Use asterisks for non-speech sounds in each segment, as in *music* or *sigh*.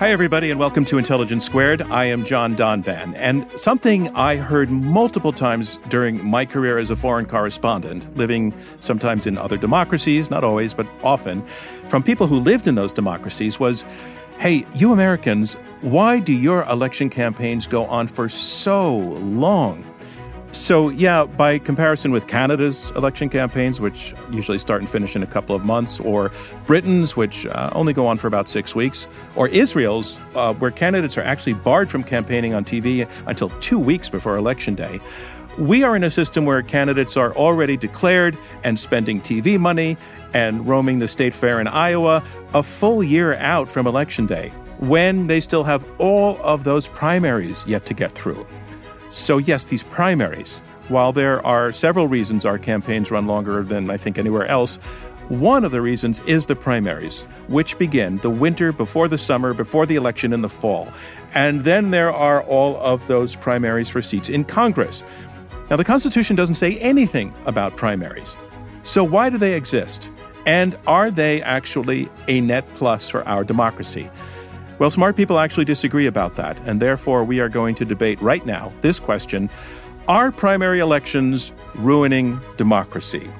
Hi, everybody, and welcome to Intelligence Squared. I am John Donvan. And something I heard multiple times during my career as a foreign correspondent, living sometimes in other democracies, not always, but often, from people who lived in those democracies was hey, you Americans, why do your election campaigns go on for so long? So, yeah, by comparison with Canada's election campaigns, which usually start and finish in a couple of months, or Britain's, which uh, only go on for about six weeks, or Israel's, uh, where candidates are actually barred from campaigning on TV until two weeks before Election Day, we are in a system where candidates are already declared and spending TV money and roaming the state fair in Iowa a full year out from Election Day, when they still have all of those primaries yet to get through. So, yes, these primaries, while there are several reasons our campaigns run longer than I think anywhere else, one of the reasons is the primaries, which begin the winter before the summer, before the election in the fall. And then there are all of those primaries for seats in Congress. Now, the Constitution doesn't say anything about primaries. So, why do they exist? And are they actually a net plus for our democracy? Well, smart people actually disagree about that, and therefore we are going to debate right now this question Are primary elections ruining democracy?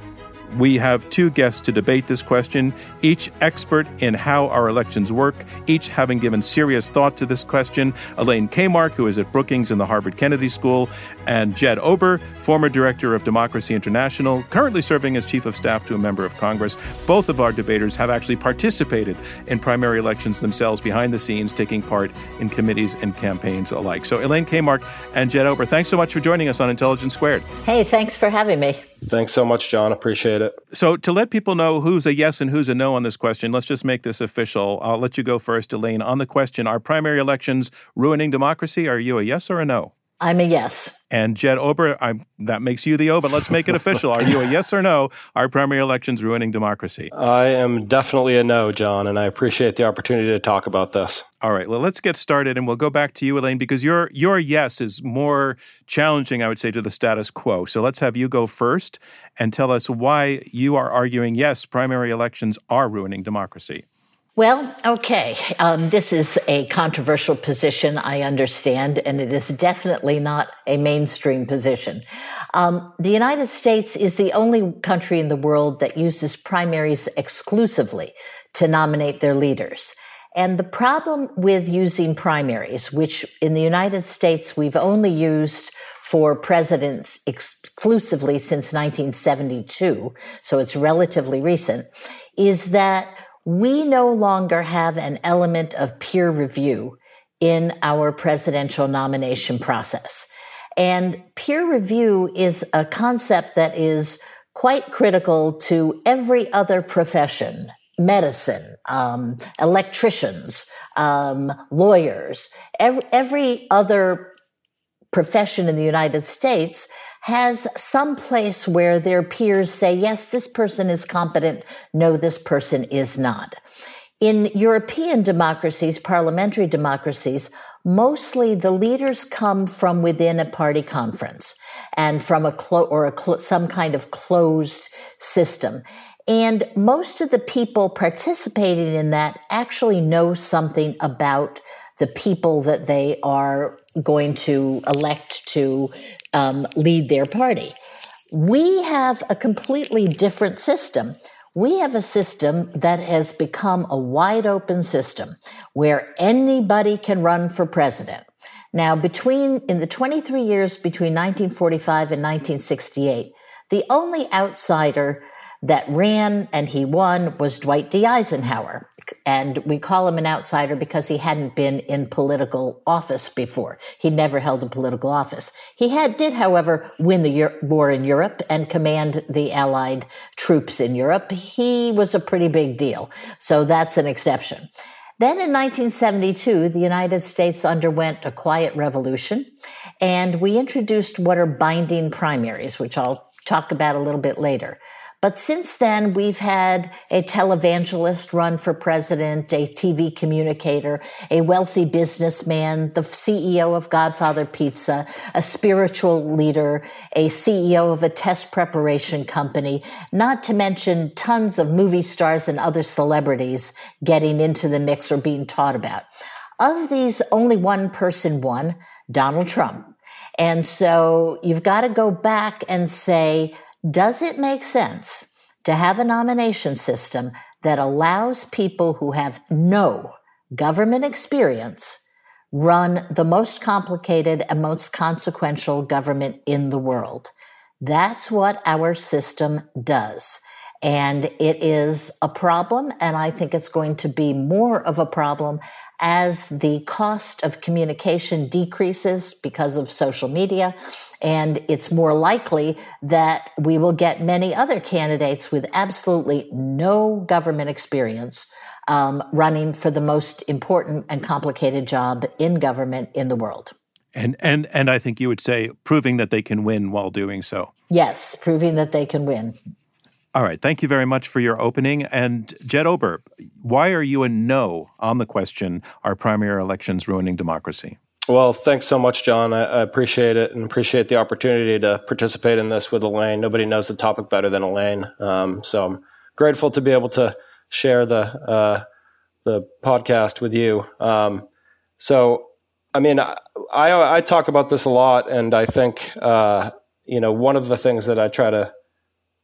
We have two guests to debate this question, each expert in how our elections work, each having given serious thought to this question. Elaine Kamarck, who is at Brookings in the Harvard Kennedy School, and Jed Ober, former director of Democracy International, currently serving as chief of staff to a member of Congress. Both of our debaters have actually participated in primary elections themselves behind the scenes, taking part in committees and campaigns alike. So, Elaine Kamarck and Jed Ober, thanks so much for joining us on Intelligence Squared. Hey, thanks for having me. Thanks so much, John. Appreciate it. So, to let people know who's a yes and who's a no on this question, let's just make this official. I'll let you go first, Elaine. On the question, are primary elections ruining democracy? Are you a yes or a no? I'm a yes. And Jed Ober, I'm, that makes you the O, but let's make it official. Are you a yes or no? Are primary elections ruining democracy? I am definitely a no, John, and I appreciate the opportunity to talk about this. All right, well, let's get started, and we'll go back to you, Elaine, because your your yes is more challenging, I would say, to the status quo. So let's have you go first and tell us why you are arguing yes, primary elections are ruining democracy. Well, okay. Um, this is a controversial position, I understand, and it is definitely not a mainstream position. Um, the United States is the only country in the world that uses primaries exclusively to nominate their leaders. And the problem with using primaries, which in the United States we've only used for presidents exclusively since 1972, so it's relatively recent, is that we no longer have an element of peer review in our presidential nomination process. And peer review is a concept that is quite critical to every other profession medicine, um, electricians, um, lawyers, every, every other profession in the United States has some place where their peers say, yes, this person is competent. No, this person is not. In European democracies, parliamentary democracies, mostly the leaders come from within a party conference and from a clo- or a clo- some kind of closed system. And most of the people participating in that actually know something about the people that they are going to elect to um, lead their party. We have a completely different system. We have a system that has become a wide open system where anybody can run for president. Now, between, in the 23 years between 1945 and 1968, the only outsider that ran and he won was Dwight D. Eisenhower. And we call him an outsider because he hadn't been in political office before. He never held a political office. He had, did, however, win the war in Europe and command the Allied troops in Europe. He was a pretty big deal. So that's an exception. Then in 1972, the United States underwent a quiet revolution and we introduced what are binding primaries, which I'll talk about a little bit later. But since then, we've had a televangelist run for president, a TV communicator, a wealthy businessman, the CEO of Godfather Pizza, a spiritual leader, a CEO of a test preparation company, not to mention tons of movie stars and other celebrities getting into the mix or being taught about. Of these, only one person won, Donald Trump. And so you've got to go back and say, does it make sense to have a nomination system that allows people who have no government experience run the most complicated and most consequential government in the world? That's what our system does. And it is a problem. And I think it's going to be more of a problem as the cost of communication decreases because of social media. And it's more likely that we will get many other candidates with absolutely no government experience um, running for the most important and complicated job in government in the world. And and and I think you would say proving that they can win while doing so. Yes, proving that they can win. All right. Thank you very much for your opening. And Jed Ober, why are you a no on the question Are primary elections ruining democracy? Well, thanks so much, John. I, I, appreciate it and appreciate the opportunity to participate in this with Elaine. Nobody knows the topic better than Elaine. Um, so I'm grateful to be able to share the uh, the podcast with you. Um, so, I mean, I, I, I, talk about this a lot, and I think uh, you know one of the things that I try to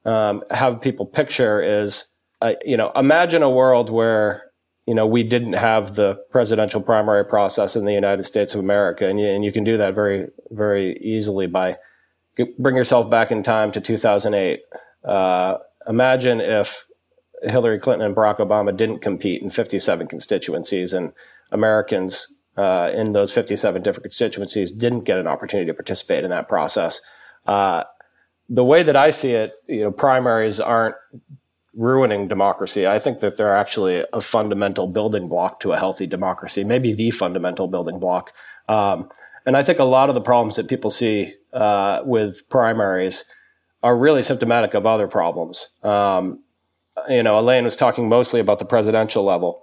um, have people picture is, uh, you know, imagine a world where you know we didn't have the presidential primary process in the United States of America, and you, and you can do that very very easily by bring yourself back in time to 2008. Uh, imagine if Hillary Clinton and Barack Obama didn't compete in 57 constituencies, and Americans uh, in those 57 different constituencies didn't get an opportunity to participate in that process. Uh, the way that I see it, you know, primaries aren't ruining democracy. I think that they're actually a fundamental building block to a healthy democracy, maybe the fundamental building block. Um, and I think a lot of the problems that people see uh, with primaries are really symptomatic of other problems. Um, you know, Elaine was talking mostly about the presidential level.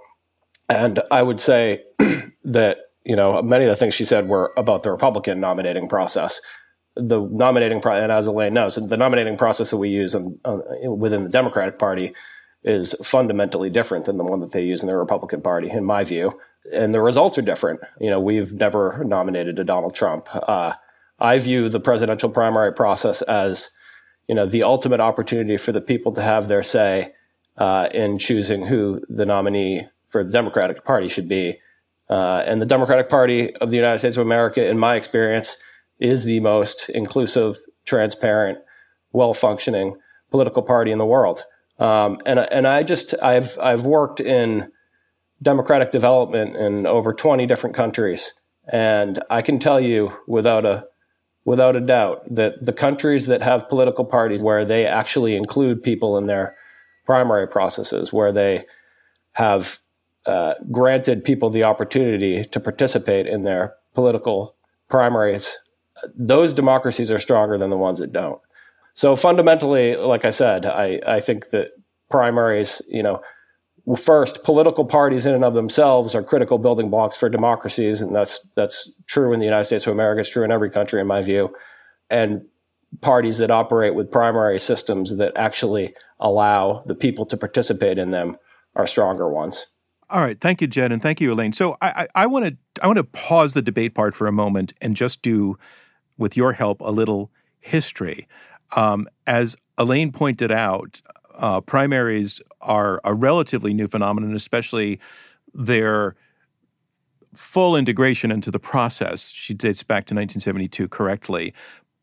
And I would say *clears throat* that, you know, many of the things she said were about the Republican nominating process the nominating process, and as Elaine knows, the nominating process that we use in, uh, within the Democratic Party is fundamentally different than the one that they use in the Republican Party, in my view. And the results are different. You know, we've never nominated a Donald Trump. Uh, I view the presidential primary process as, you know, the ultimate opportunity for the people to have their say uh, in choosing who the nominee for the Democratic Party should be. Uh, and the Democratic Party of the United States of America, in my experience, is the most inclusive, transparent, well functioning political party in the world. Um, and and I just I've I've worked in democratic development in over 20 different countries, and I can tell you without a without a doubt that the countries that have political parties where they actually include people in their primary processes, where they have uh, granted people the opportunity to participate in their political primaries those democracies are stronger than the ones that don't. So fundamentally, like I said, I, I think that primaries, you know, first, political parties in and of themselves are critical building blocks for democracies, and that's that's true in the United States of America. It's true in every country, in my view. And parties that operate with primary systems that actually allow the people to participate in them are stronger ones. All right, thank you, Jed, and thank you, Elaine. So I, I want to I want to pause the debate part for a moment and just do with your help, a little history. Um, as Elaine pointed out, uh, primaries are a relatively new phenomenon, especially their full integration into the process. She dates back to 1972 correctly.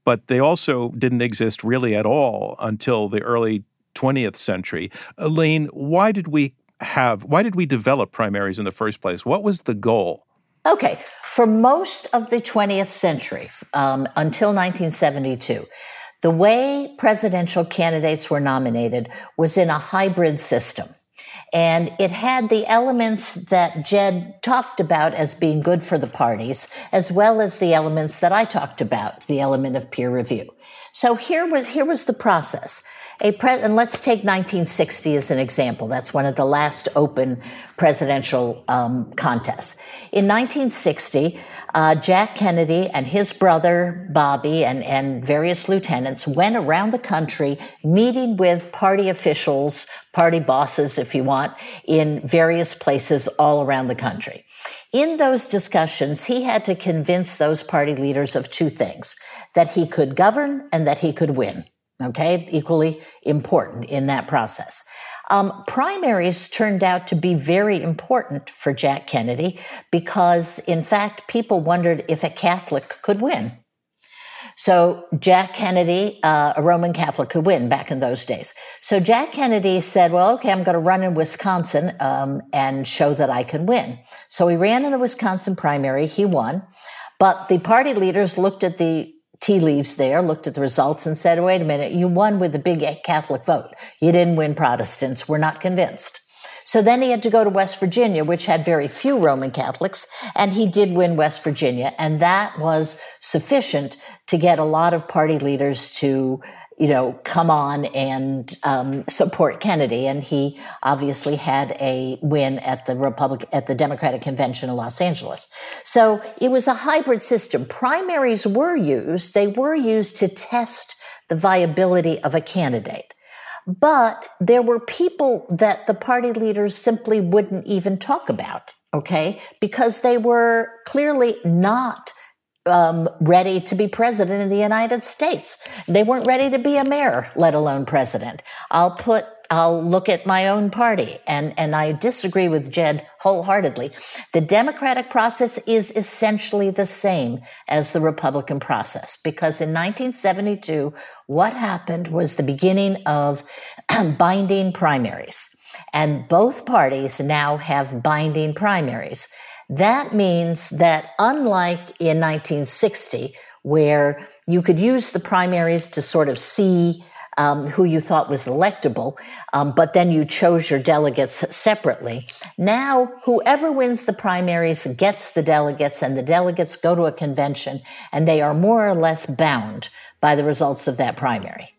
But they also didn't exist really at all until the early 20th century. Elaine, why did we have, why did we develop primaries in the first place? What was the goal? Okay, for most of the 20th century, um, until 1972, the way presidential candidates were nominated was in a hybrid system. And it had the elements that Jed talked about as being good for the parties, as well as the elements that I talked about, the element of peer review. So here was, here was the process a pre- and let's take 1960 as an example. That's one of the last open presidential um, contests. In 1960, uh, Jack Kennedy and his brother Bobby and, and various lieutenants went around the country meeting with party officials, party bosses, if you want, in various places all around the country. In those discussions, he had to convince those party leaders of two things that he could govern and that he could win. Okay, equally important in that process. Um, primaries turned out to be very important for Jack Kennedy because, in fact, people wondered if a Catholic could win. So Jack Kennedy, uh, a Roman Catholic, could win back in those days. So Jack Kennedy said, "Well, okay, I'm going to run in Wisconsin um, and show that I can win." So he ran in the Wisconsin primary. He won, but the party leaders looked at the tea leaves there, looked at the results and said, wait a minute, you won with the big Catholic vote. You didn't win Protestants. We're not convinced. So then he had to go to West Virginia, which had very few Roman Catholics, and he did win West Virginia. And that was sufficient to get a lot of party leaders to you know, come on and um, support Kennedy. And he obviously had a win at the Republic at the Democratic Convention in Los Angeles. So it was a hybrid system. Primaries were used; they were used to test the viability of a candidate. But there were people that the party leaders simply wouldn't even talk about, okay? Because they were clearly not um, ready to be president in the United States. They weren't ready to be a mayor, let alone president. I'll put I'll look at my own party and, and I disagree with Jed wholeheartedly. The Democratic process is essentially the same as the Republican process because in 1972, what happened was the beginning of *clears throat* binding primaries. And both parties now have binding primaries. That means that unlike in 1960, where you could use the primaries to sort of see um, who you thought was electable, um, but then you chose your delegates separately. Now, whoever wins the primaries gets the delegates, and the delegates go to a convention, and they are more or less bound by the results of that primary.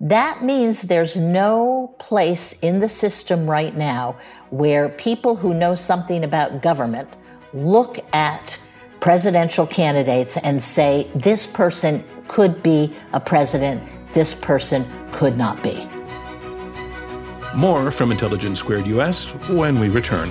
That means there's no place in the system right now where people who know something about government look at presidential candidates and say, this person could be a president, this person could not be. More from Intelligence Squared US when we return.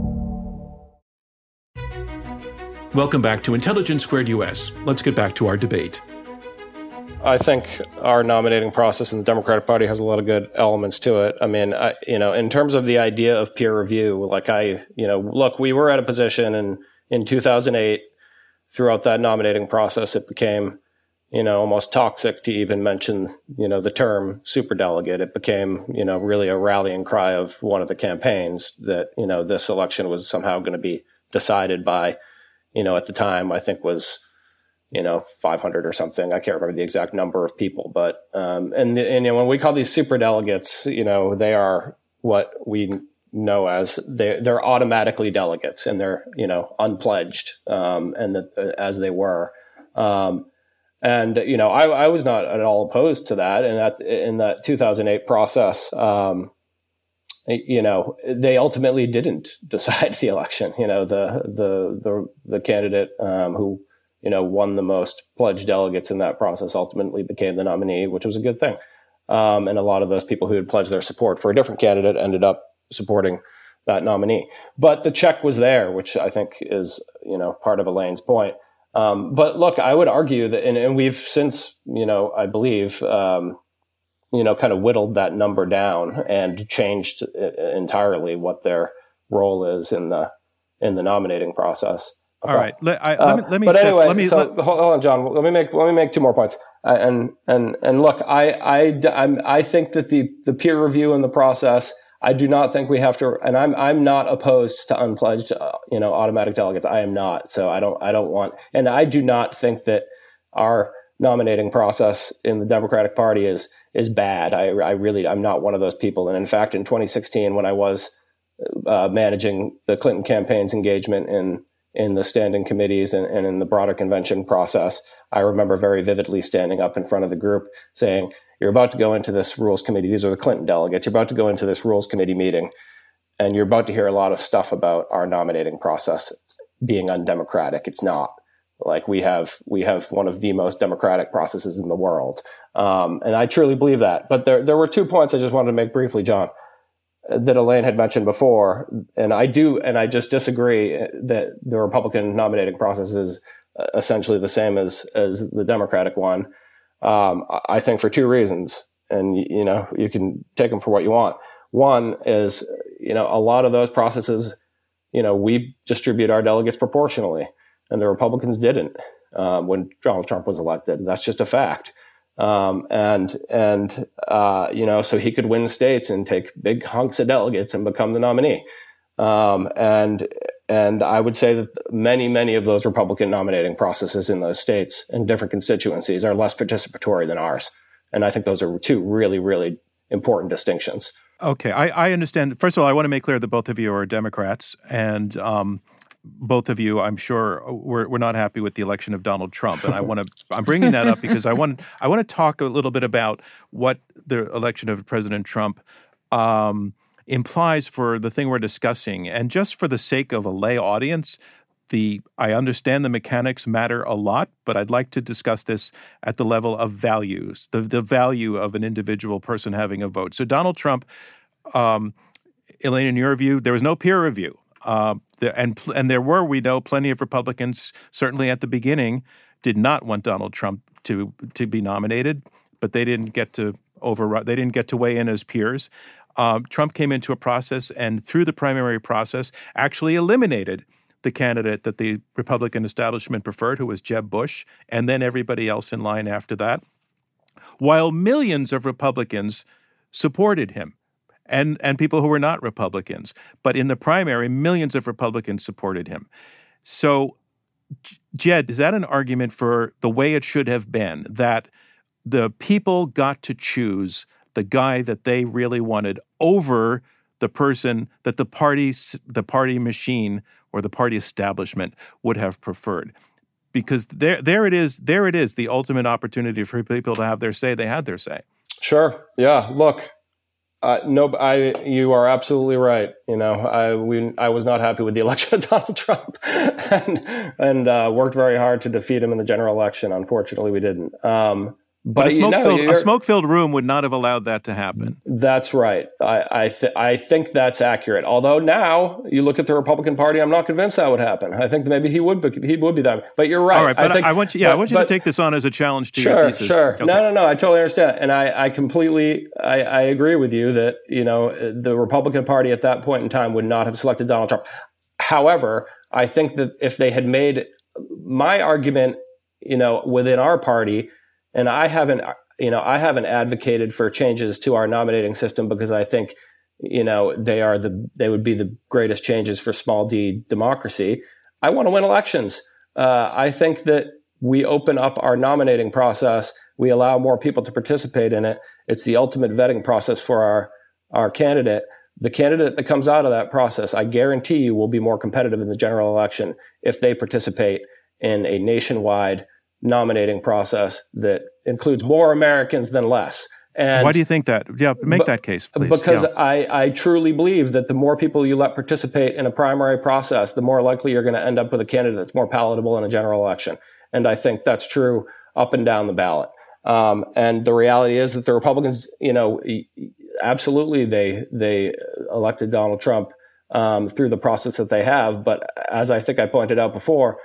Welcome back to Intelligence Squared US. Let's get back to our debate. I think our nominating process in the Democratic Party has a lot of good elements to it. I mean, I, you know, in terms of the idea of peer review, like I, you know, look, we were at a position in in 2008. Throughout that nominating process, it became, you know, almost toxic to even mention, you know, the term superdelegate. It became, you know, really a rallying cry of one of the campaigns that, you know, this election was somehow going to be decided by you know, at the time I think was, you know, 500 or something. I can't remember the exact number of people, but, um, and, and you know, when we call these super delegates, you know, they are what we know as they, they're automatically delegates and they're, you know, unpledged, um, and that uh, as they were. Um, and you know, I, I, was not at all opposed to that. And that in that 2008 process, um, you know, they ultimately didn't decide *laughs* the election. You know, the the the, the candidate um, who you know won the most pledged delegates in that process ultimately became the nominee, which was a good thing. Um, and a lot of those people who had pledged their support for a different candidate ended up supporting that nominee. But the check was there, which I think is you know part of Elaine's point. Um, but look, I would argue that, and, and, we've since, you know, I believe, um, you know, kind of whittled that number down and changed uh, entirely what their role is in the in the nominating process. All right, let, I, let me let me. Uh, but anyway, let me, so let, hold on, John. Let me make let me make two more points. Uh, and and and look, I I I'm, I think that the the peer review in the process. I do not think we have to, and I'm I'm not opposed to unpledged, uh, you know, automatic delegates. I am not. So I don't I don't want, and I do not think that our nominating process in the Democratic Party is is bad. I, I really I'm not one of those people. And in fact, in 2016, when I was uh, managing the Clinton campaign's engagement in in the standing committees and, and in the broader convention process. I remember very vividly standing up in front of the group saying, "You're about to go into this rules committee. These are the Clinton delegates. You're about to go into this rules committee meeting, and you're about to hear a lot of stuff about our nominating process being undemocratic. It's not." Like we have, we have one of the most democratic processes in the world, um, and I truly believe that. But there, there were two points I just wanted to make briefly, John that Elaine had mentioned before, and I do, and I just disagree that the Republican nominating process is essentially the same as as the Democratic one. Um, I think for two reasons, and you know you can take them for what you want. One is you know a lot of those processes, you know, we distribute our delegates proportionally, and the Republicans didn't um, when Donald Trump was elected. That's just a fact. Um, and and uh, you know, so he could win states and take big hunks of delegates and become the nominee. Um, and and I would say that many many of those Republican nominating processes in those states and different constituencies are less participatory than ours. And I think those are two really really important distinctions. Okay, I, I understand. First of all, I want to make clear that both of you are Democrats, and um, both of you, I'm sure, we're, we're not happy with the election of Donald Trump, and I *laughs* want to. I'm bringing that up because I want I want to talk a little bit about what the election of President Trump um, implies for the thing we're discussing, and just for the sake of a lay audience. The, I understand the mechanics matter a lot, but I'd like to discuss this at the level of values, the, the value of an individual person having a vote. So Donald Trump, um, Elaine, in your view, there was no peer review. Uh, and and there were, we know, plenty of Republicans, certainly at the beginning, did not want Donald Trump to to be nominated, but they didn't get to override. They didn't get to weigh in as peers. Um, Trump came into a process and through the primary process actually eliminated the candidate that the Republican establishment preferred, who was Jeb Bush, and then everybody else in line after that, while millions of Republicans supported him and, and people who were not Republicans. But in the primary, millions of Republicans supported him. So, Jed, is that an argument for the way it should have been that the people got to choose the guy that they really wanted over the person that the party, the party machine or the party establishment would have preferred? Because there, there it is. There it is. The ultimate opportunity for people to have their say. They had their say. Sure. Yeah. Look, uh, no, I. You are absolutely right. You know, I we I was not happy with the *laughs* election of Donald Trump, *laughs* and and uh, worked very hard to defeat him in the general election. Unfortunately, we didn't. Um, but, but a smoke-filled know, a smoke-filled room would not have allowed that to happen. That's right. I I, th- I, think that's accurate. Although now you look at the Republican Party, I'm not convinced that would happen. I think maybe he would be, he would be that. But you're right. All right, but I, think, I want you. Yeah, but, I want you but, to take this on as a challenge to sure, your pieces. Sure, okay. No, no, no. I totally understand, and I I completely I, I agree with you that you know the Republican Party at that point in time would not have selected Donald Trump. However, I think that if they had made my argument, you know, within our party and I haven't you know, I haven't advocated for changes to our nominating system because I think, you know, they are the they would be the greatest changes for small d democracy. I want to win elections. Uh, I think that we open up our nominating process. We allow more people to participate in it. It's the ultimate vetting process for our our candidate. The candidate that comes out of that process, I guarantee you, will be more competitive in the general election if they participate in a nationwide nominating process that includes more Americans than less. And why do you think that? Yeah, make that case, please. Because yeah. I, I truly believe that the more people you let participate in a primary process, the more likely you're going to end up with a candidate that's more palatable in a general election. And I think that's true up and down the ballot. Um, and the reality is that the Republicans, you know, absolutely they they elected Donald Trump um, through the process that they have. But as I think I pointed out before,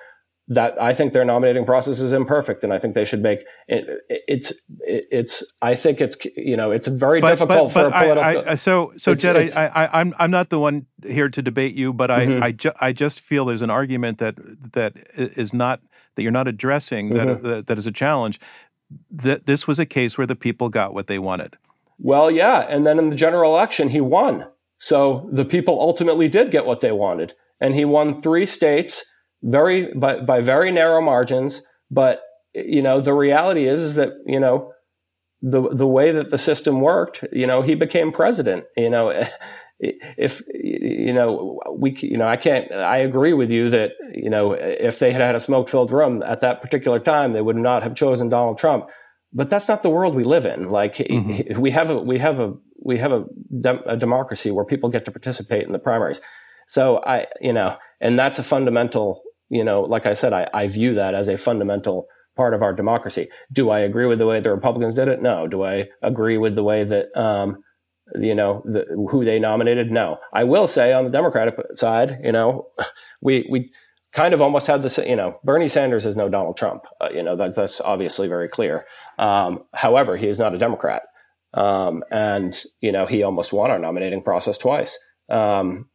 that I think their nominating process is imperfect, and I think they should make it, it's it's I think it's you know it's very but, difficult but, but for a political. I, I, so so it's, Jed, it's, I, I I'm I'm not the one here to debate you, but I mm-hmm. I, ju- I just feel there's an argument that that is not that you're not addressing mm-hmm. that, that that is a challenge. That this was a case where the people got what they wanted. Well, yeah, and then in the general election, he won. So the people ultimately did get what they wanted, and he won three states very by, by very narrow margins. But you know, the reality is is that you know the the way that the system worked, you know, he became president. You know, *laughs* if you know we you know I can't I agree with you that you know if they had had a smoke filled room at that particular time they would not have chosen Donald Trump but that's not the world we live in like mm-hmm. we have a we have a we have a, a democracy where people get to participate in the primaries so I you know and that's a fundamental you know like I said I, I view that as a fundamental part of our democracy. Do I agree with the way the Republicans did it? No. Do I agree with the way that um, you know the, who they nominated? No. I will say on the democratic side you know we we kind of almost had this you know bernie sanders is no donald trump. Uh, you know that, that's obviously very clear. Um, however he is not a democrat. Um, and you know he almost won our nominating process twice. Um,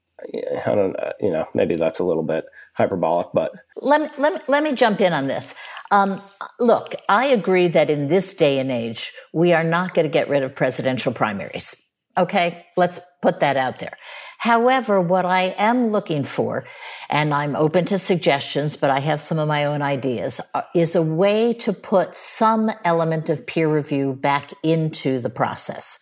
i don't you know maybe that's a little bit hyperbolic, but let me, let me, let me jump in on this. Um, look, I agree that in this day and age, we are not going to get rid of presidential primaries. Okay, let's put that out there. However, what I am looking for, and I'm open to suggestions, but I have some of my own ideas, uh, is a way to put some element of peer review back into the process.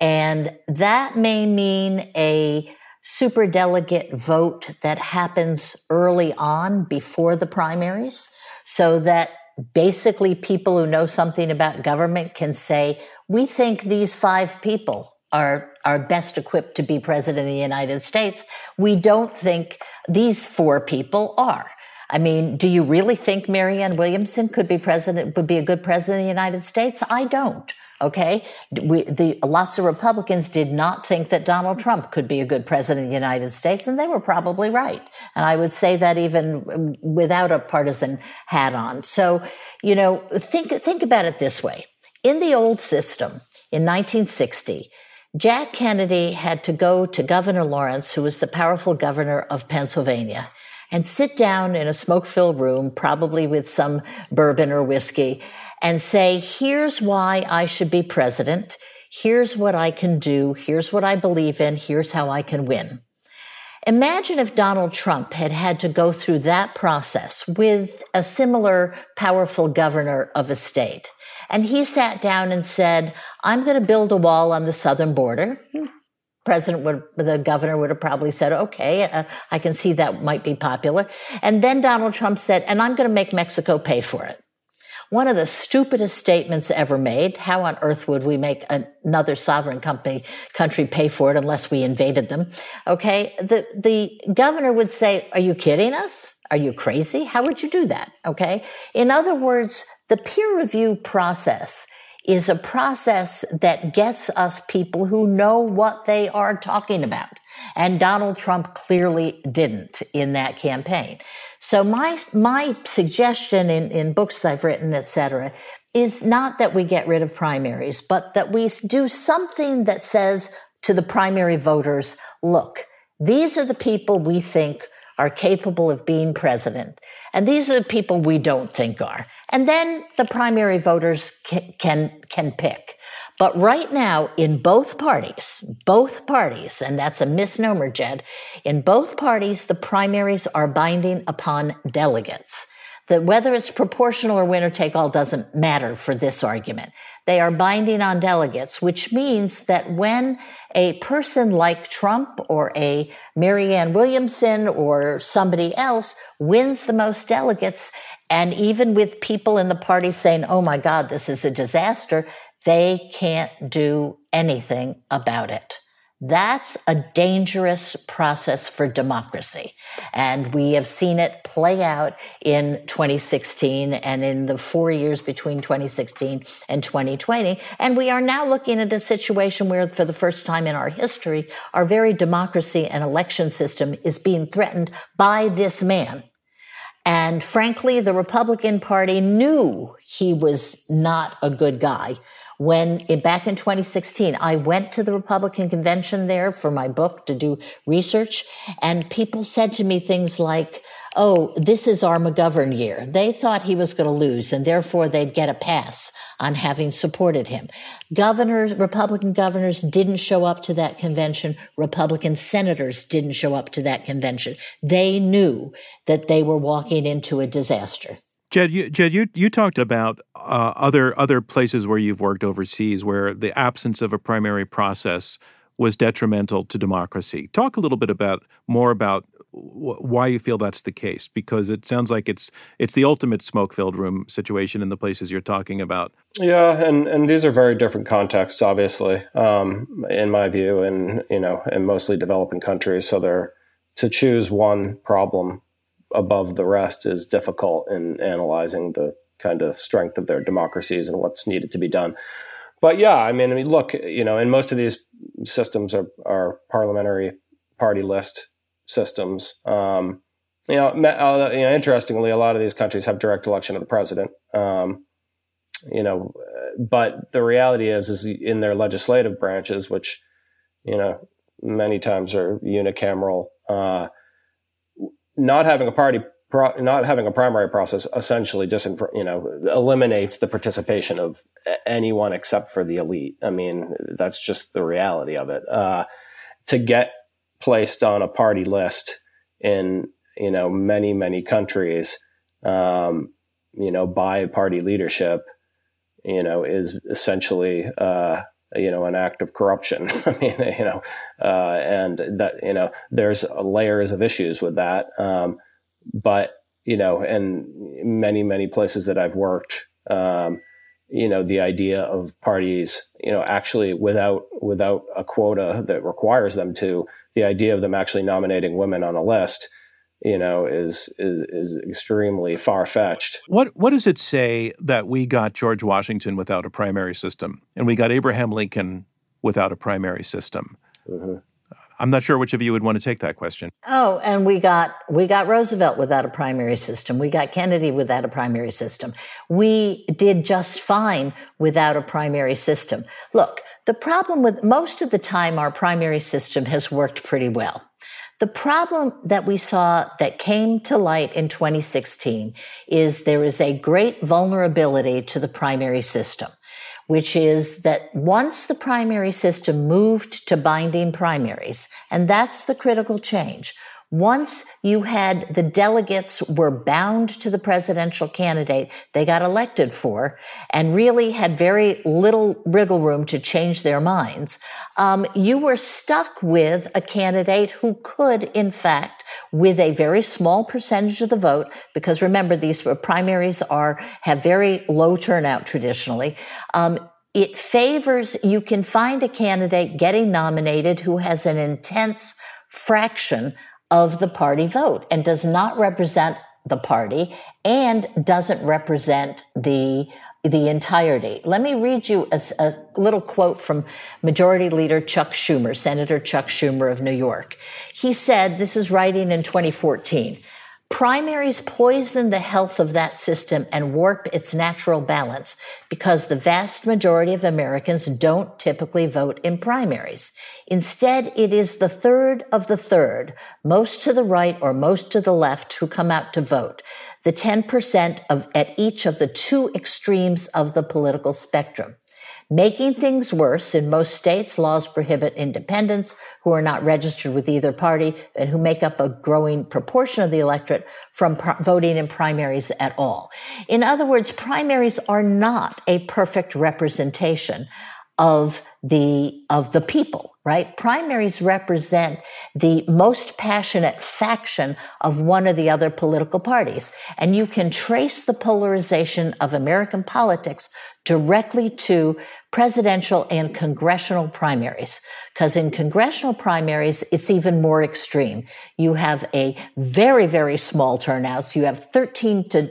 And that may mean a super delegate vote that happens early on before the primaries so that basically people who know something about government can say, we think these five people are are best equipped to be president of the United States. We don't think these four people are. I mean, do you really think Marianne Williamson could be president, would be a good president of the United States? I don't. Okay. We, the, lots of Republicans did not think that Donald Trump could be a good president of the United States, and they were probably right. And I would say that even um, without a partisan hat on. So, you know, think, think about it this way. In the old system, in 1960, Jack Kennedy had to go to Governor Lawrence, who was the powerful governor of Pennsylvania, and sit down in a smoke filled room, probably with some bourbon or whiskey, and say, here's why I should be president. Here's what I can do. Here's what I believe in. Here's how I can win. Imagine if Donald Trump had had to go through that process with a similar powerful governor of a state. And he sat down and said, I'm going to build a wall on the southern border. President would, the governor would have probably said, okay, uh, I can see that might be popular. And then Donald Trump said, and I'm going to make Mexico pay for it. One of the stupidest statements ever made. How on earth would we make another sovereign company, country pay for it unless we invaded them? Okay. The, the governor would say, are you kidding us? Are you crazy? How would you do that? Okay. In other words, the peer review process is a process that gets us people who know what they are talking about. And Donald Trump clearly didn't in that campaign. So my, my suggestion in, in books I've written, et cetera, is not that we get rid of primaries, but that we do something that says to the primary voters, look, these are the people we think are capable of being president. And these are the people we don't think are. And then the primary voters can, can, can pick. But right now, in both parties, both parties, and that's a misnomer, Jed, in both parties, the primaries are binding upon delegates. That whether it's proportional or winner take all doesn't matter for this argument. They are binding on delegates, which means that when a person like Trump or a Marianne Williamson or somebody else wins the most delegates, and even with people in the party saying, oh my God, this is a disaster, they can't do anything about it. That's a dangerous process for democracy. And we have seen it play out in 2016 and in the four years between 2016 and 2020. And we are now looking at a situation where, for the first time in our history, our very democracy and election system is being threatened by this man. And frankly, the Republican Party knew he was not a good guy when back in 2016 i went to the republican convention there for my book to do research and people said to me things like oh this is our mcgovern year. They thought he was going to lose and therefore they'd get a pass on having supported him. Governors republican governors didn't show up to that convention. Republican senators didn't show up to that convention. They knew that they were walking into a disaster Jed, you, Jed, you you talked about uh, other other places where you've worked overseas where the absence of a primary process was detrimental to democracy. Talk a little bit about more about why you feel that's the case because it sounds like it's it's the ultimate smoke filled room situation in the places you're talking about yeah and and these are very different contexts obviously um, in my view and you know in mostly developing countries so they're to choose one problem above the rest is difficult in analyzing the kind of strength of their democracies and what's needed to be done but yeah i mean, I mean look you know and most of these systems are, are parliamentary party list systems. Um, you know, uh, you know, interestingly, a lot of these countries have direct election of the president. Um, you know, but the reality is, is in their legislative branches, which you know many times are unicameral, uh, not having a party, pro- not having a primary process, essentially just you know eliminates the participation of anyone except for the elite. I mean, that's just the reality of it. Uh, to get placed on a party list in you know many many countries um, you know by party leadership you know is essentially uh, you know an act of corruption. *laughs* I mean you know uh, and that you know there's layers of issues with that. Um, but you know and many many places that i've worked um, you know the idea of parties you know actually without without a quota that requires them to the idea of them actually nominating women on a list you know is is, is extremely far fetched. What what does it say that we got George Washington without a primary system and we got Abraham Lincoln without a primary system? Mm-hmm. I'm not sure which of you would want to take that question. Oh, and we got we got Roosevelt without a primary system. We got Kennedy without a primary system. We did just fine without a primary system. Look, the problem with most of the time our primary system has worked pretty well. The problem that we saw that came to light in 2016 is there is a great vulnerability to the primary system which is that once the primary system moved to binding primaries, and that's the critical change, once you had the delegates were bound to the presidential candidate they got elected for and really had very little wriggle room to change their minds, um, you were stuck with a candidate who could, in fact, with a very small percentage of the vote, because remember these primaries are have very low turnout traditionally. Um, it favors you can find a candidate getting nominated who has an intense fraction of the party vote and does not represent the party and doesn't represent the the entirety. Let me read you a, a, little quote from Majority Leader Chuck Schumer, Senator Chuck Schumer of New York. He said, this is writing in 2014, Primaries poison the health of that system and warp its natural balance because the vast majority of Americans don't typically vote in primaries. Instead, it is the third of the third, most to the right or most to the left, who come out to vote. The 10% of at each of the two extremes of the political spectrum. Making things worse, in most states, laws prohibit independents who are not registered with either party and who make up a growing proportion of the electorate from voting in primaries at all. In other words, primaries are not a perfect representation of the, of the people, right? Primaries represent the most passionate faction of one of the other political parties. And you can trace the polarization of American politics directly to presidential and congressional primaries. Because in congressional primaries, it's even more extreme. You have a very, very small turnouts. You have 13 to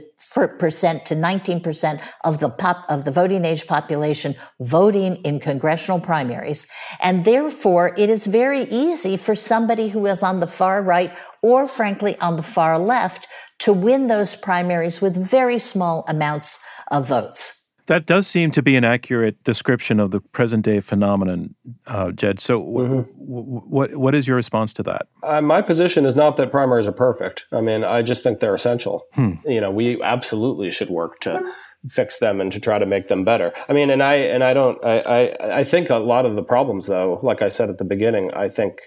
percent to 19% of the pop, of the voting age population voting in congressional primaries. And therefore, it is very easy for somebody who is on the far right or frankly on the far left to win those primaries with very small amounts of votes. That does seem to be an accurate description of the present day phenomenon, uh, Jed. So, mm-hmm. w- what what is your response to that? Uh, my position is not that primaries are perfect. I mean, I just think they're essential. Hmm. You know, we absolutely should work to fix them and to try to make them better. I mean, and I and I don't. I I, I think a lot of the problems, though, like I said at the beginning, I think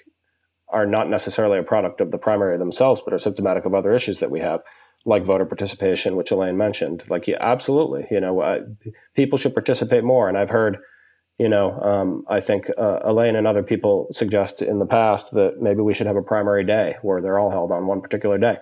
are not necessarily a product of the primary themselves, but are symptomatic of other issues that we have like voter participation, which Elaine mentioned. Like, yeah, absolutely, you know, uh, people should participate more. And I've heard, you know, um, I think uh, Elaine and other people suggest in the past that maybe we should have a primary day where they're all held on one particular day.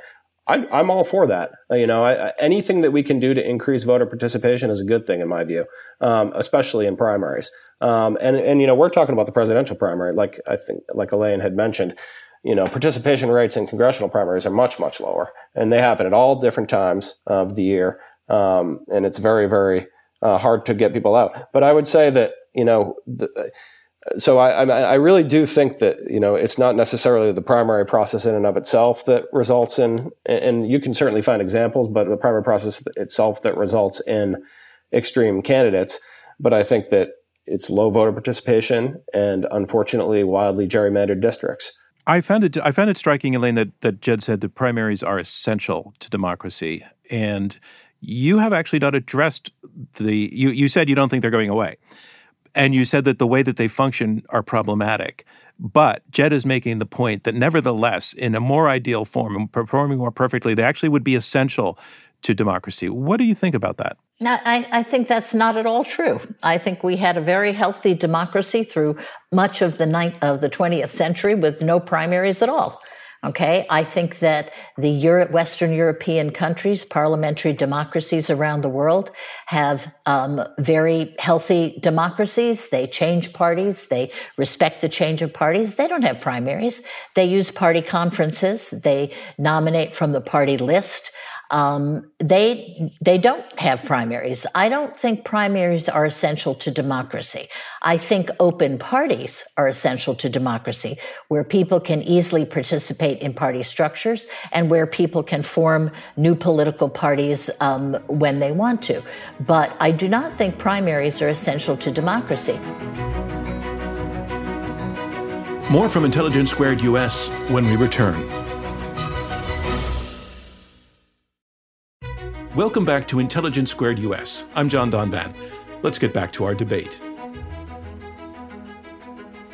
I, am all for that. Uh, you know, I, anything that we can do to increase voter participation is a good thing in my view, um, especially in primaries. Um, and and you know, we're talking about the presidential primary, like I think, like Elaine had mentioned. You know, participation rates in congressional primaries are much much lower, and they happen at all different times of the year, um, and it's very very uh, hard to get people out. But I would say that you know. The, so I, I, really do think that you know it's not necessarily the primary process in and of itself that results in, and you can certainly find examples, but the primary process itself that results in extreme candidates. But I think that it's low voter participation and unfortunately wildly gerrymandered districts. I found it. I found it striking, Elaine, that that Jed said that primaries are essential to democracy, and you have actually not addressed the. You you said you don't think they're going away. And you said that the way that they function are problematic. But Jed is making the point that nevertheless, in a more ideal form and performing more perfectly, they actually would be essential to democracy. What do you think about that? No, I, I, think that's not at all true. I think we had a very healthy democracy through much of the ninth, of the 20th century with no primaries at all. Okay. I think that the Euro- Western European countries, parliamentary democracies around the world have um, very healthy democracies. They change parties. They respect the change of parties. They don't have primaries. They use party conferences. They nominate from the party list. Um, they they don't have primaries. I don't think primaries are essential to democracy. I think open parties are essential to democracy, where people can easily participate in party structures and where people can form new political parties um, when they want to. But I do not think primaries are essential to democracy. More from Intelligence Squared US when we return. Welcome back to Intelligence Squared US. I'm John Donvan. Let's get back to our debate.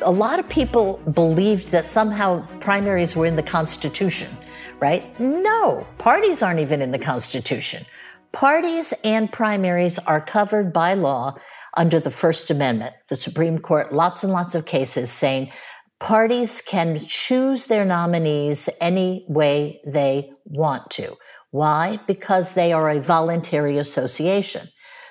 A lot of people believed that somehow primaries were in the Constitution, right? No, parties aren't even in the Constitution. Parties and primaries are covered by law under the First Amendment. The Supreme Court, lots and lots of cases saying parties can choose their nominees any way they want to. Why? Because they are a voluntary association.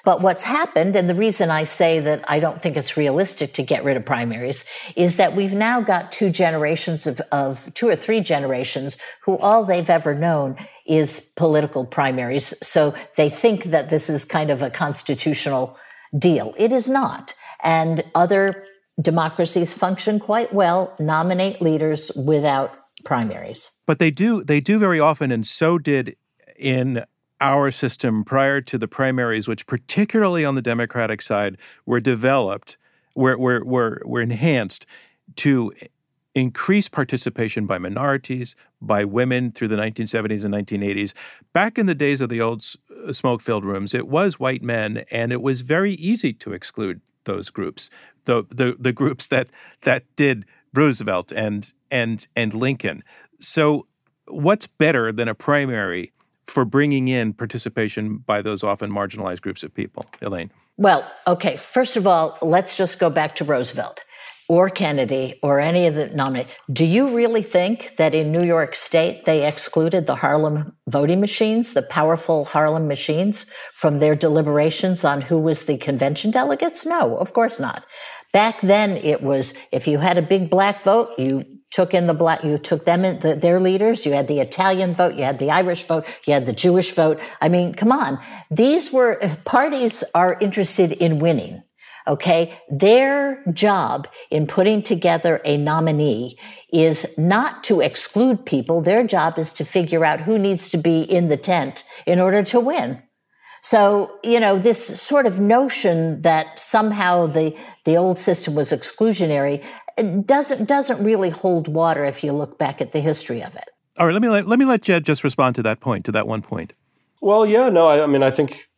But what's happened, and the reason I say that I don't think it's realistic to get rid of primaries, is that we've now got two generations of, of, two or three generations who all they've ever known is political primaries. So they think that this is kind of a constitutional deal. It is not. And other democracies function quite well, nominate leaders without primaries. But they do they do very often, and so did in our system prior to the primaries, which particularly on the Democratic side were developed, were, were, were, were enhanced to increase participation by minorities, by women through the 1970s and 1980s. Back in the days of the old uh, smoke filled rooms, it was white men, and it was very easy to exclude those groups, the, the, the groups that, that did Roosevelt and, and, and Lincoln. So, what's better than a primary for bringing in participation by those often marginalized groups of people? Elaine. Well, okay. First of all, let's just go back to Roosevelt or Kennedy or any of the nominees. Do you really think that in New York State they excluded the Harlem voting machines, the powerful Harlem machines, from their deliberations on who was the convention delegates? No, of course not. Back then it was if you had a big black vote, you took in the black, you took them in, the, their leaders. You had the Italian vote, you had the Irish vote, you had the Jewish vote. I mean, come on. These were, parties are interested in winning. Okay. Their job in putting together a nominee is not to exclude people. Their job is to figure out who needs to be in the tent in order to win. So, you know, this sort of notion that somehow the, the old system was exclusionary doesn't, doesn't really hold water if you look back at the history of it. All right, let me let, let me let Jed just respond to that point, to that one point. Well, yeah, no, I, I mean, I think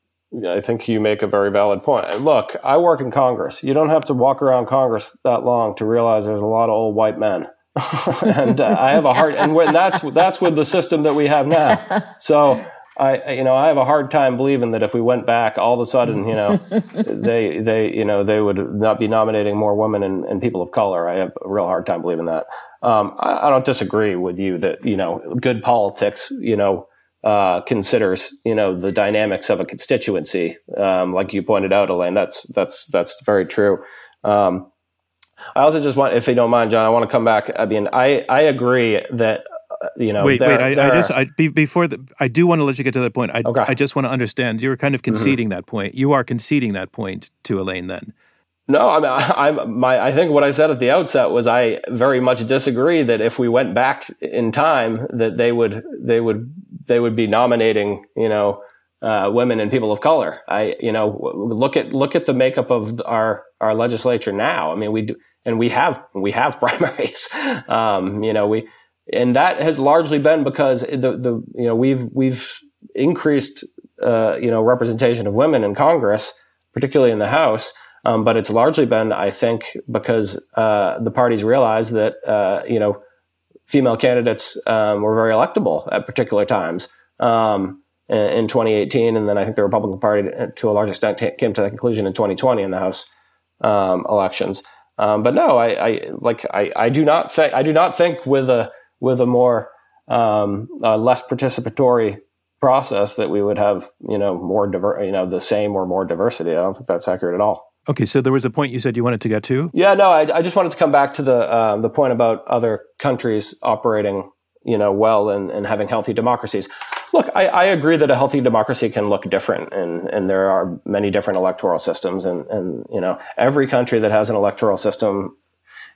I think you make a very valid point. Look, I work in Congress. You don't have to walk around Congress that long to realize there's a lot of old white men. *laughs* and uh, I have a heart, and when that's that's with the system that we have now. So I, you know, I have a hard time believing that if we went back, all of a sudden, you know, *laughs* they, they, you know, they would not be nominating more women and, and people of color. I have a real hard time believing that. Um, I, I, don't disagree with you that you know, good politics, you know, uh, considers you know the dynamics of a constituency, um, like you pointed out, Elaine. That's that's that's very true. Um, I also just want, if you don't mind, John, I want to come back. I mean, I I agree that you know. Wait, wait. I, I just I, before the, I do want to let you get to that point. I okay. I just want to understand. You're kind of mm-hmm. conceding mm-hmm. that point. You are conceding that point to Elaine. Then. No, I mean, *laughs* I, am my. I think what I said at the outset was I very much disagree that if we went back in time, that they would they would they would be nominating you know uh, women and people of color. I you know look at look at the makeup of our our legislature now. I mean, we do and we have we have *laughs* primaries. Um, you know, we and that has largely been because the the you know we've we've increased uh, you know representation of women in Congress, particularly in the House. Um, but it's largely been, I think, because uh, the parties realized that uh, you know female candidates um, were very electable at particular times um, in, in, 2018, and then I think the Republican Party, uh, to a large extent, came to that conclusion in 2020 in the House um, elections. Um, but no, I, I like I, I, do not think I do not think with a with a more um, less participatory process that we would have you know more diver you know the same or more diversity. I don't think that's accurate at all. Okay, so there was a point you said you wanted to get to. Yeah, no, I, I just wanted to come back to the um, the point about other countries operating you know well and, and having healthy democracies. Look, I, I, agree that a healthy democracy can look different, and, and there are many different electoral systems, and, and you know every country that has an electoral system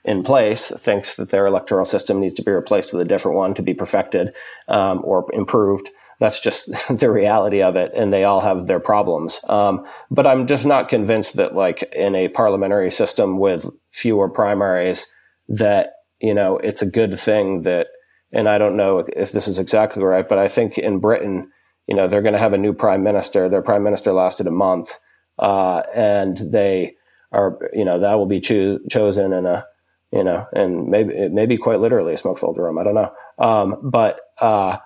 in place thinks that their electoral system needs to be replaced with a different one to be perfected um, or improved. That's just *laughs* the reality of it, and they all have their problems. Um, but I'm just not convinced that, like in a parliamentary system with fewer primaries, that you know it's a good thing that and I don't know if this is exactly right, but I think in Britain, you know, they're going to have a new prime minister. Their prime minister lasted a month, uh, and they are, you know, that will be cho- chosen in a, you know, and maybe maybe quite literally a smoke-filled room. I don't know, um, but. Uh,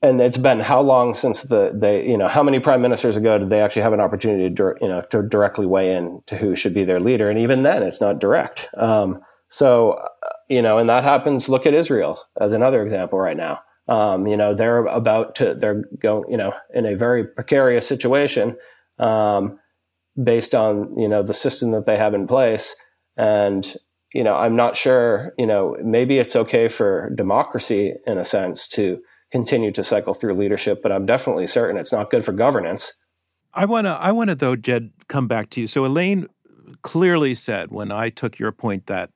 and it's been how long since the they you know how many prime ministers ago did they actually have an opportunity to you know to directly weigh in to who should be their leader and even then it's not direct um, so, uh, you know, and that happens. Look at Israel as another example right now. Um, you know, they're about to, they're going, you know, in a very precarious situation um, based on, you know, the system that they have in place. And, you know, I'm not sure, you know, maybe it's okay for democracy in a sense to continue to cycle through leadership, but I'm definitely certain it's not good for governance. I want to, I want to though, Jed, come back to you. So Elaine clearly said when I took your point that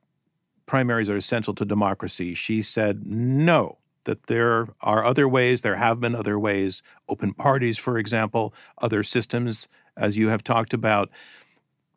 primaries are essential to democracy. She said no, that there are other ways, there have been other ways, open parties, for example, other systems, as you have talked about.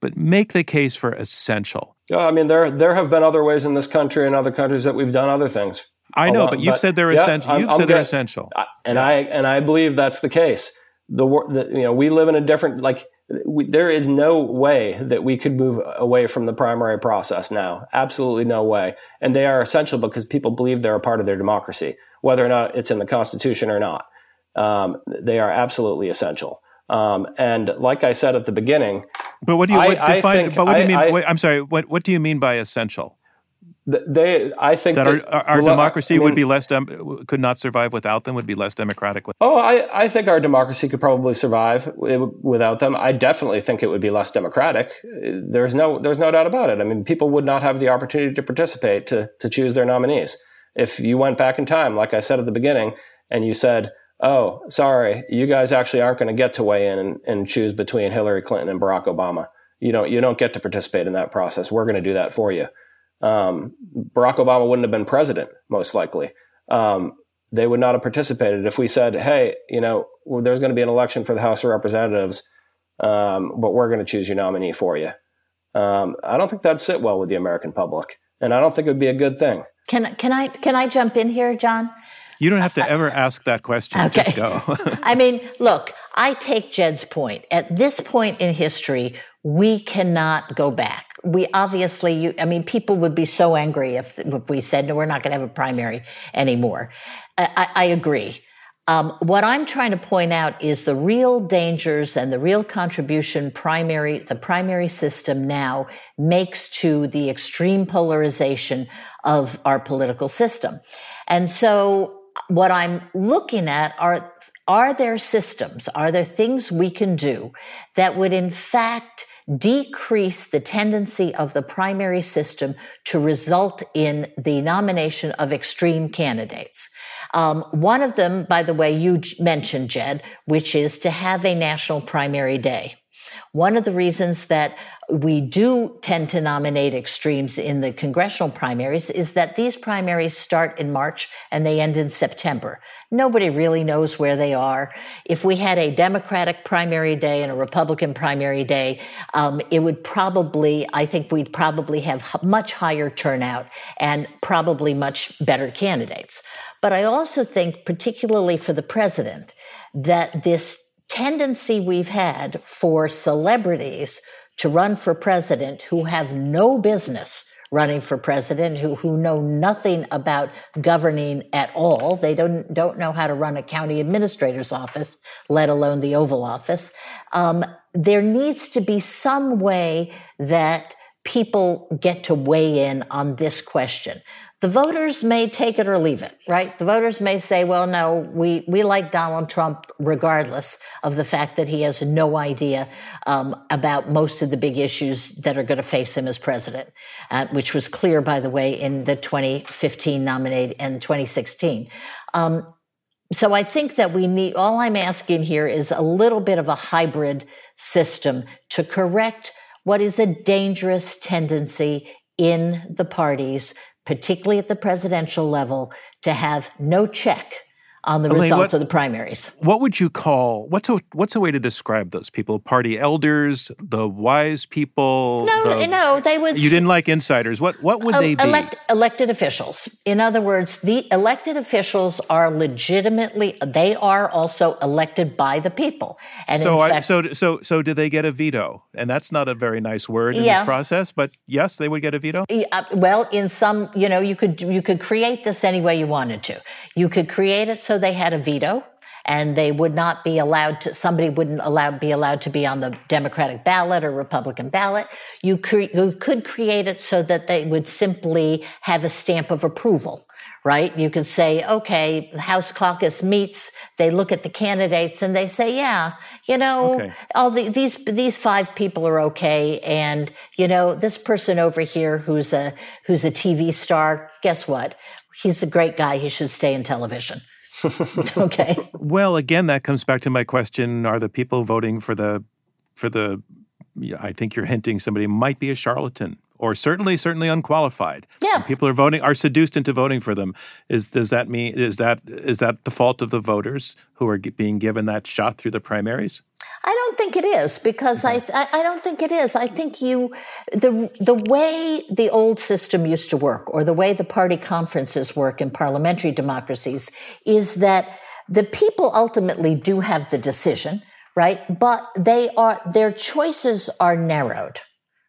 But make the case for essential. I mean, there there have been other ways in this country and other countries that we've done other things. I know, but you've but, said they're yeah, essential. You've I'm, said I'm they're essential, and yeah. I and I believe that's the case. The, the you know we live in a different like we, there is no way that we could move away from the primary process now. Absolutely no way. And they are essential because people believe they're a part of their democracy, whether or not it's in the Constitution or not. Um, they are absolutely essential. Um, and like I said at the beginning, but what do you what I, define? I but what do you mean? I, wait, I'm sorry. What what do you mean by essential? they i think that, that our, our democracy I mean, would be less dem- could not survive without them would be less democratic with oh I, I think our democracy could probably survive without them i definitely think it would be less democratic there's no there's no doubt about it i mean people would not have the opportunity to participate to to choose their nominees if you went back in time like i said at the beginning and you said oh sorry you guys actually aren't going to get to weigh in and, and choose between hillary clinton and barack obama you don't you don't get to participate in that process we're going to do that for you um, Barack Obama wouldn't have been president, most likely. Um, they would not have participated if we said, hey, you know, well, there's going to be an election for the House of Representatives, um, but we're going to choose your nominee for you. Um, I don't think that'd sit well with the American public, and I don't think it would be a good thing. Can can I can I jump in here, John? You don't have to ever ask that question. Okay. Just go. *laughs* I mean, look, I take Jed's point. At this point in history, we cannot go back. We obviously, you, I mean, people would be so angry if, if we said, no, we're not going to have a primary anymore. I, I agree. Um, what I'm trying to point out is the real dangers and the real contribution primary, the primary system now makes to the extreme polarization of our political system. And so what I'm looking at are, are there systems, are there things we can do that would in fact decrease the tendency of the primary system to result in the nomination of extreme candidates. Um, one of them, by the way, you mentioned, Jed, which is to have a national primary day. One of the reasons that we do tend to nominate extremes in the congressional primaries is that these primaries start in March and they end in September. Nobody really knows where they are. If we had a Democratic primary day and a Republican primary day, um, it would probably, I think we'd probably have much higher turnout and probably much better candidates. But I also think, particularly for the president, that this tendency we've had for celebrities to run for president who have no business running for president who, who know nothing about governing at all. They don't, don't know how to run a county administrator's office, let alone the Oval Office. Um, there needs to be some way that people get to weigh in on this question. The voters may take it or leave it, right? The voters may say, well, no, we, we like Donald Trump regardless of the fact that he has no idea um, about most of the big issues that are going to face him as president, uh, which was clear, by the way, in the 2015 nominate and 2016. Um, so I think that we need, all I'm asking here is a little bit of a hybrid system to correct what is a dangerous tendency in the parties particularly at the presidential level, to have no check on the Elaine, what, of the primaries. What would you call what's a what's a way to describe those people? Party elders, the wise people. No, the, no, they would. You didn't like insiders. What what would they be? Elect, elected officials. In other words, the elected officials are legitimately. They are also elected by the people. And so, fact, I, so so so do they get a veto? And that's not a very nice word in yeah. this process, but yes, they would get a veto. Yeah, uh, well, in some, you know, you could you could create this any way you wanted to. You could create it so they had a veto and they would not be allowed to somebody wouldn't allow be allowed to be on the democratic ballot or republican ballot. You, cre- you could create it so that they would simply have a stamp of approval right? You could say okay the house caucus meets they look at the candidates and they say yeah you know okay. all the, these these five people are okay and you know this person over here who's a who's a tv star guess what? He's a great guy he should stay in television *laughs* okay. Well, again, that comes back to my question: Are the people voting for the for the? I think you're hinting somebody might be a charlatan or certainly certainly unqualified. Yeah. people are voting are seduced into voting for them. Is does that mean is that is that the fault of the voters who are being given that shot through the primaries? I don't think it is because I, I don't think it is. I think you the the way the old system used to work or the way the party conferences work in parliamentary democracies is that the people ultimately do have the decision, right? But they are their choices are narrowed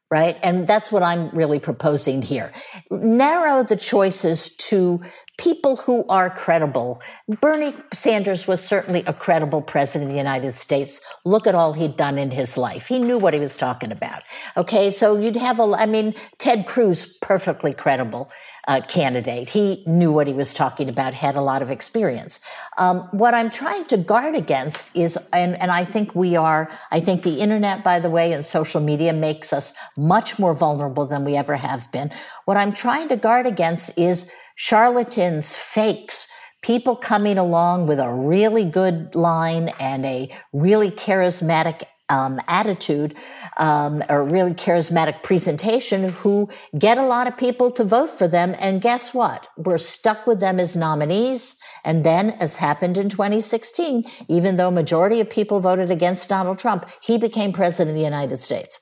right? And that's what I'm really proposing here. Narrow the choices to people who are credible. Bernie Sanders was certainly a credible president of the United States. Look at all he'd done in his life. He knew what he was talking about. Okay. So you'd have a, I mean, Ted Cruz, perfectly credible uh, candidate. He knew what he was talking about, had a lot of experience. Um, what I'm trying to guard against is, and, and I think we are, I think the internet, by the way, and social media makes us much more vulnerable than we ever have been. What I'm trying to guard against is charlatans, fakes, people coming along with a really good line and a really charismatic um, attitude um, or really charismatic presentation who get a lot of people to vote for them. And guess what? We're stuck with them as nominees. And then, as happened in 2016, even though majority of people voted against Donald Trump, he became president of the United States.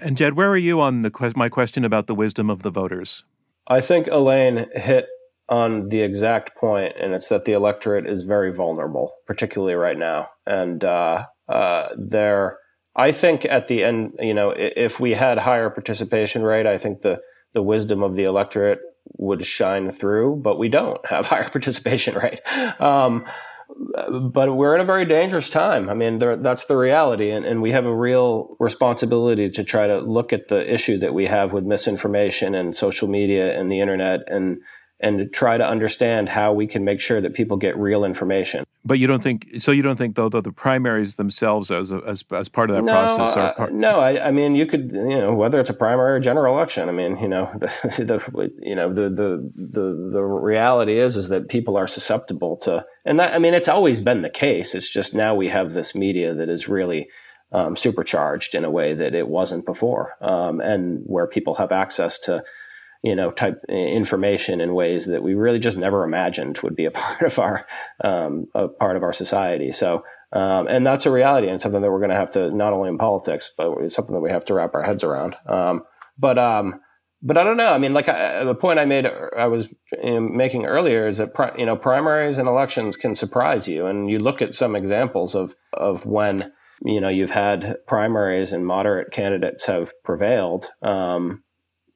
And Jed, where are you on the my question about the wisdom of the voters? I think Elaine hit on the exact point, and it's that the electorate is very vulnerable, particularly right now. And uh, uh, there, I think at the end, you know, if we had higher participation rate, I think the the wisdom of the electorate would shine through. But we don't *laughs* have higher participation *laughs* rate. Um, but we're in a very dangerous time. I mean, there, that's the reality, and, and we have a real responsibility to try to look at the issue that we have with misinformation and social media and the internet, and and try to understand how we can make sure that people get real information. But you don't think so? You don't think though that the primaries themselves, as a, as as part of that no, process, are part- uh, no. I, I, mean, you could you know whether it's a primary or general election. I mean, you know, *laughs* the, the you know the, the the the reality is is that people are susceptible to, and that I mean, it's always been the case. It's just now we have this media that is really um, supercharged in a way that it wasn't before, um, and where people have access to you know, type information in ways that we really just never imagined would be a *laughs* part of our um, a part of our society. So, um, and that's a reality and something that we're going to have to not only in politics, but it's something that we have to wrap our heads around. Um, but um, but I don't know. I mean, like I, the point I made, I was making earlier is that you know primaries and elections can surprise you, and you look at some examples of of when you know you've had primaries and moderate candidates have prevailed. Um,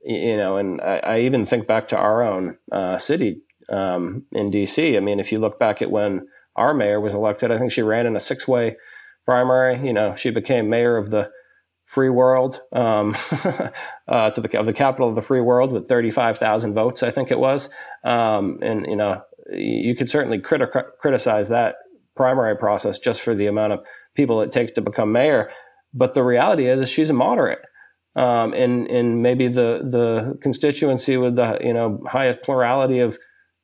you know, and I, I even think back to our own uh, city um, in DC. I mean, if you look back at when our mayor was elected, I think she ran in a six way primary. You know, she became mayor of the free world um, *laughs* uh, to the of the capital of the free world with 35,000 votes, I think it was. Um, and you know, you could certainly criti- criticize that primary process just for the amount of people it takes to become mayor. But the reality is, is she's a moderate um, in in maybe the the constituency with the you know highest plurality of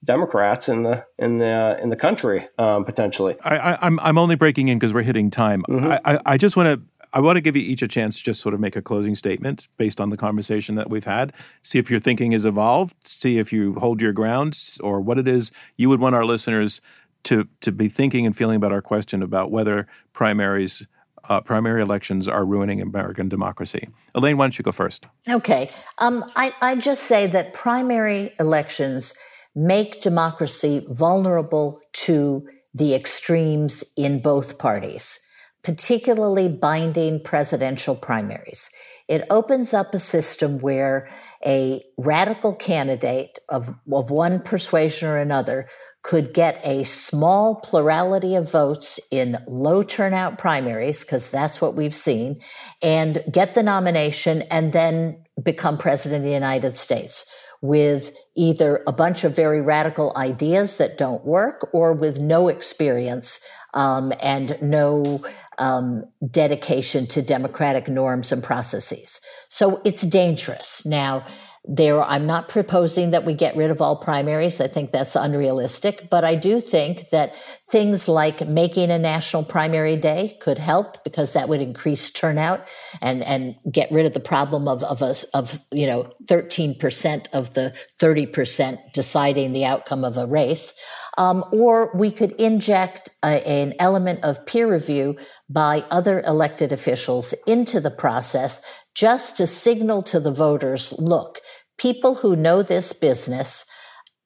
Democrats in the in the in the country um, potentially. I, am I'm, I'm only breaking in because we're hitting time. Mm-hmm. I, I just want to. I want to give you each a chance to just sort of make a closing statement based on the conversation that we've had. See if your thinking has evolved. See if you hold your ground or what it is you would want our listeners to to be thinking and feeling about our question about whether primaries uh, primary elections are ruining American democracy. Elaine, why don't you go first? Okay. Um, I, I just say that primary elections make democracy vulnerable to the extremes in both parties, particularly binding presidential primaries. It opens up a system where a radical candidate of, of one persuasion or another could get a small plurality of votes in low turnout primaries, because that's what we've seen, and get the nomination and then become president of the United States with either a bunch of very radical ideas that don't work or with no experience um, and no um, dedication to democratic norms and processes. So it's dangerous. Now, there, I'm not proposing that we get rid of all primaries. I think that's unrealistic, but I do think that things like making a national primary day could help because that would increase turnout and, and get rid of the problem of, of, a, of, you know, 13% of the 30% deciding the outcome of a race. Um, or we could inject a, an element of peer review by other elected officials into the process just to signal to the voters, look, people who know this business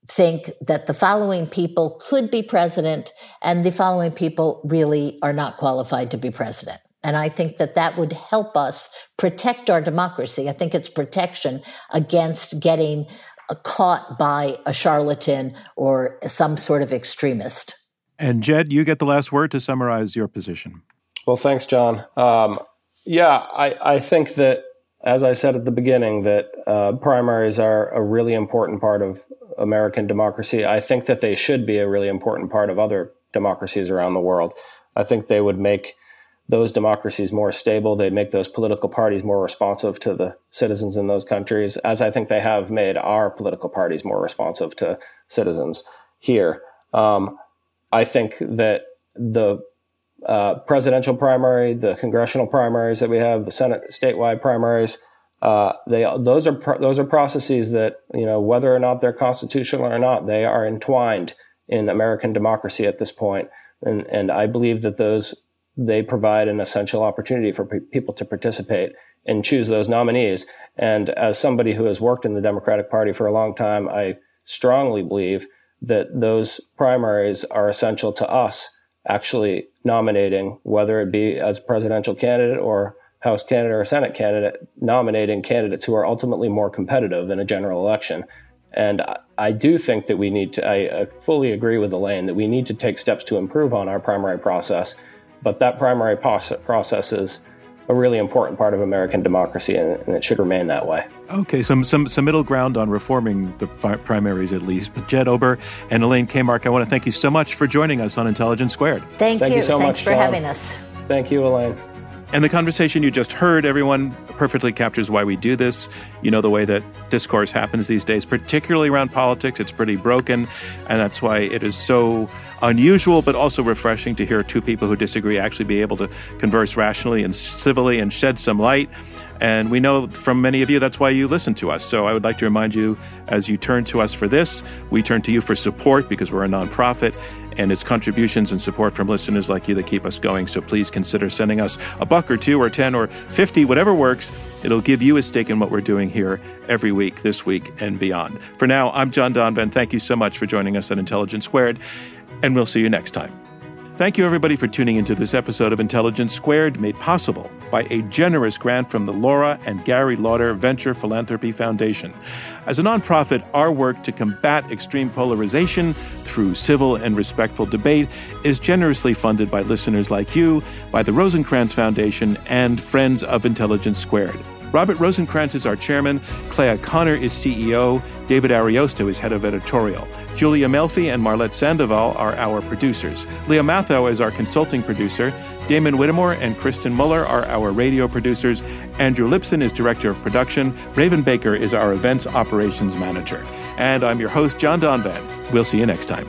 think that the following people could be president and the following people really are not qualified to be president. And I think that that would help us protect our democracy. I think it's protection against getting caught by a charlatan or some sort of extremist. And Jed, you get the last word to summarize your position. Well, thanks, John. Um, yeah, I, I think that, as I said at the beginning, that uh, primaries are a really important part of American democracy. I think that they should be a really important part of other democracies around the world. I think they would make those democracies more stable. They'd make those political parties more responsive to the citizens in those countries, as I think they have made our political parties more responsive to citizens here. Um, I think that the uh, presidential primary, the congressional primaries that we have, the Senate statewide primaries. Uh, they those are pro- those are processes that you know whether or not they're constitutional or not, they are entwined in American democracy at this point, and and I believe that those they provide an essential opportunity for pe- people to participate and choose those nominees. And as somebody who has worked in the Democratic Party for a long time, I strongly believe that those primaries are essential to us actually nominating, whether it be as presidential candidate or House candidate or Senate candidate, nominating candidates who are ultimately more competitive in a general election. And I do think that we need to, I, fully agree with Elaine that we need to take steps to improve on our primary process. But that primary process is a really important part of American democracy, and, it should remain that way. Okay, some, some, some middle ground on reforming the primaries at least. But Jed Ober and Elaine Kamarck, I want to thank you so much for joining us on Intelligence Squared. Thank, thank you. you so Thanks much, for John. having us. Thank you, Elaine. And the conversation you just heard, everyone perfectly captures why we do this. You know, the way that discourse happens these days, particularly around politics, it's pretty broken. And that's why it is so unusual, but also refreshing to hear two people who disagree actually be able to converse rationally and civilly and shed some light. And we know from many of you that's why you listen to us. So I would like to remind you as you turn to us for this, we turn to you for support because we're a nonprofit and it's contributions and support from listeners like you that keep us going. So please consider sending us a buck or two or 10 or 50, whatever works. It'll give you a stake in what we're doing here every week, this week, and beyond. For now, I'm John Donvan. Thank you so much for joining us on Intelligence Squared, and we'll see you next time. Thank you, everybody, for tuning into this episode of Intelligence Squared, made possible by a generous grant from the Laura and Gary Lauder Venture Philanthropy Foundation. As a nonprofit, our work to combat extreme polarization through civil and respectful debate is generously funded by listeners like you, by the Rosenkranz Foundation, and Friends of Intelligence Squared. Robert Rosenkranz is our chairman, Clea Conner is CEO, David Ariosto is head of editorial. Julia Melfi and Marlette Sandoval are our producers. Leah Matho is our consulting producer. Damon Whittemore and Kristen Muller are our radio producers. Andrew Lipson is director of production. Raven Baker is our events operations manager. And I'm your host, John Donvan. We'll see you next time.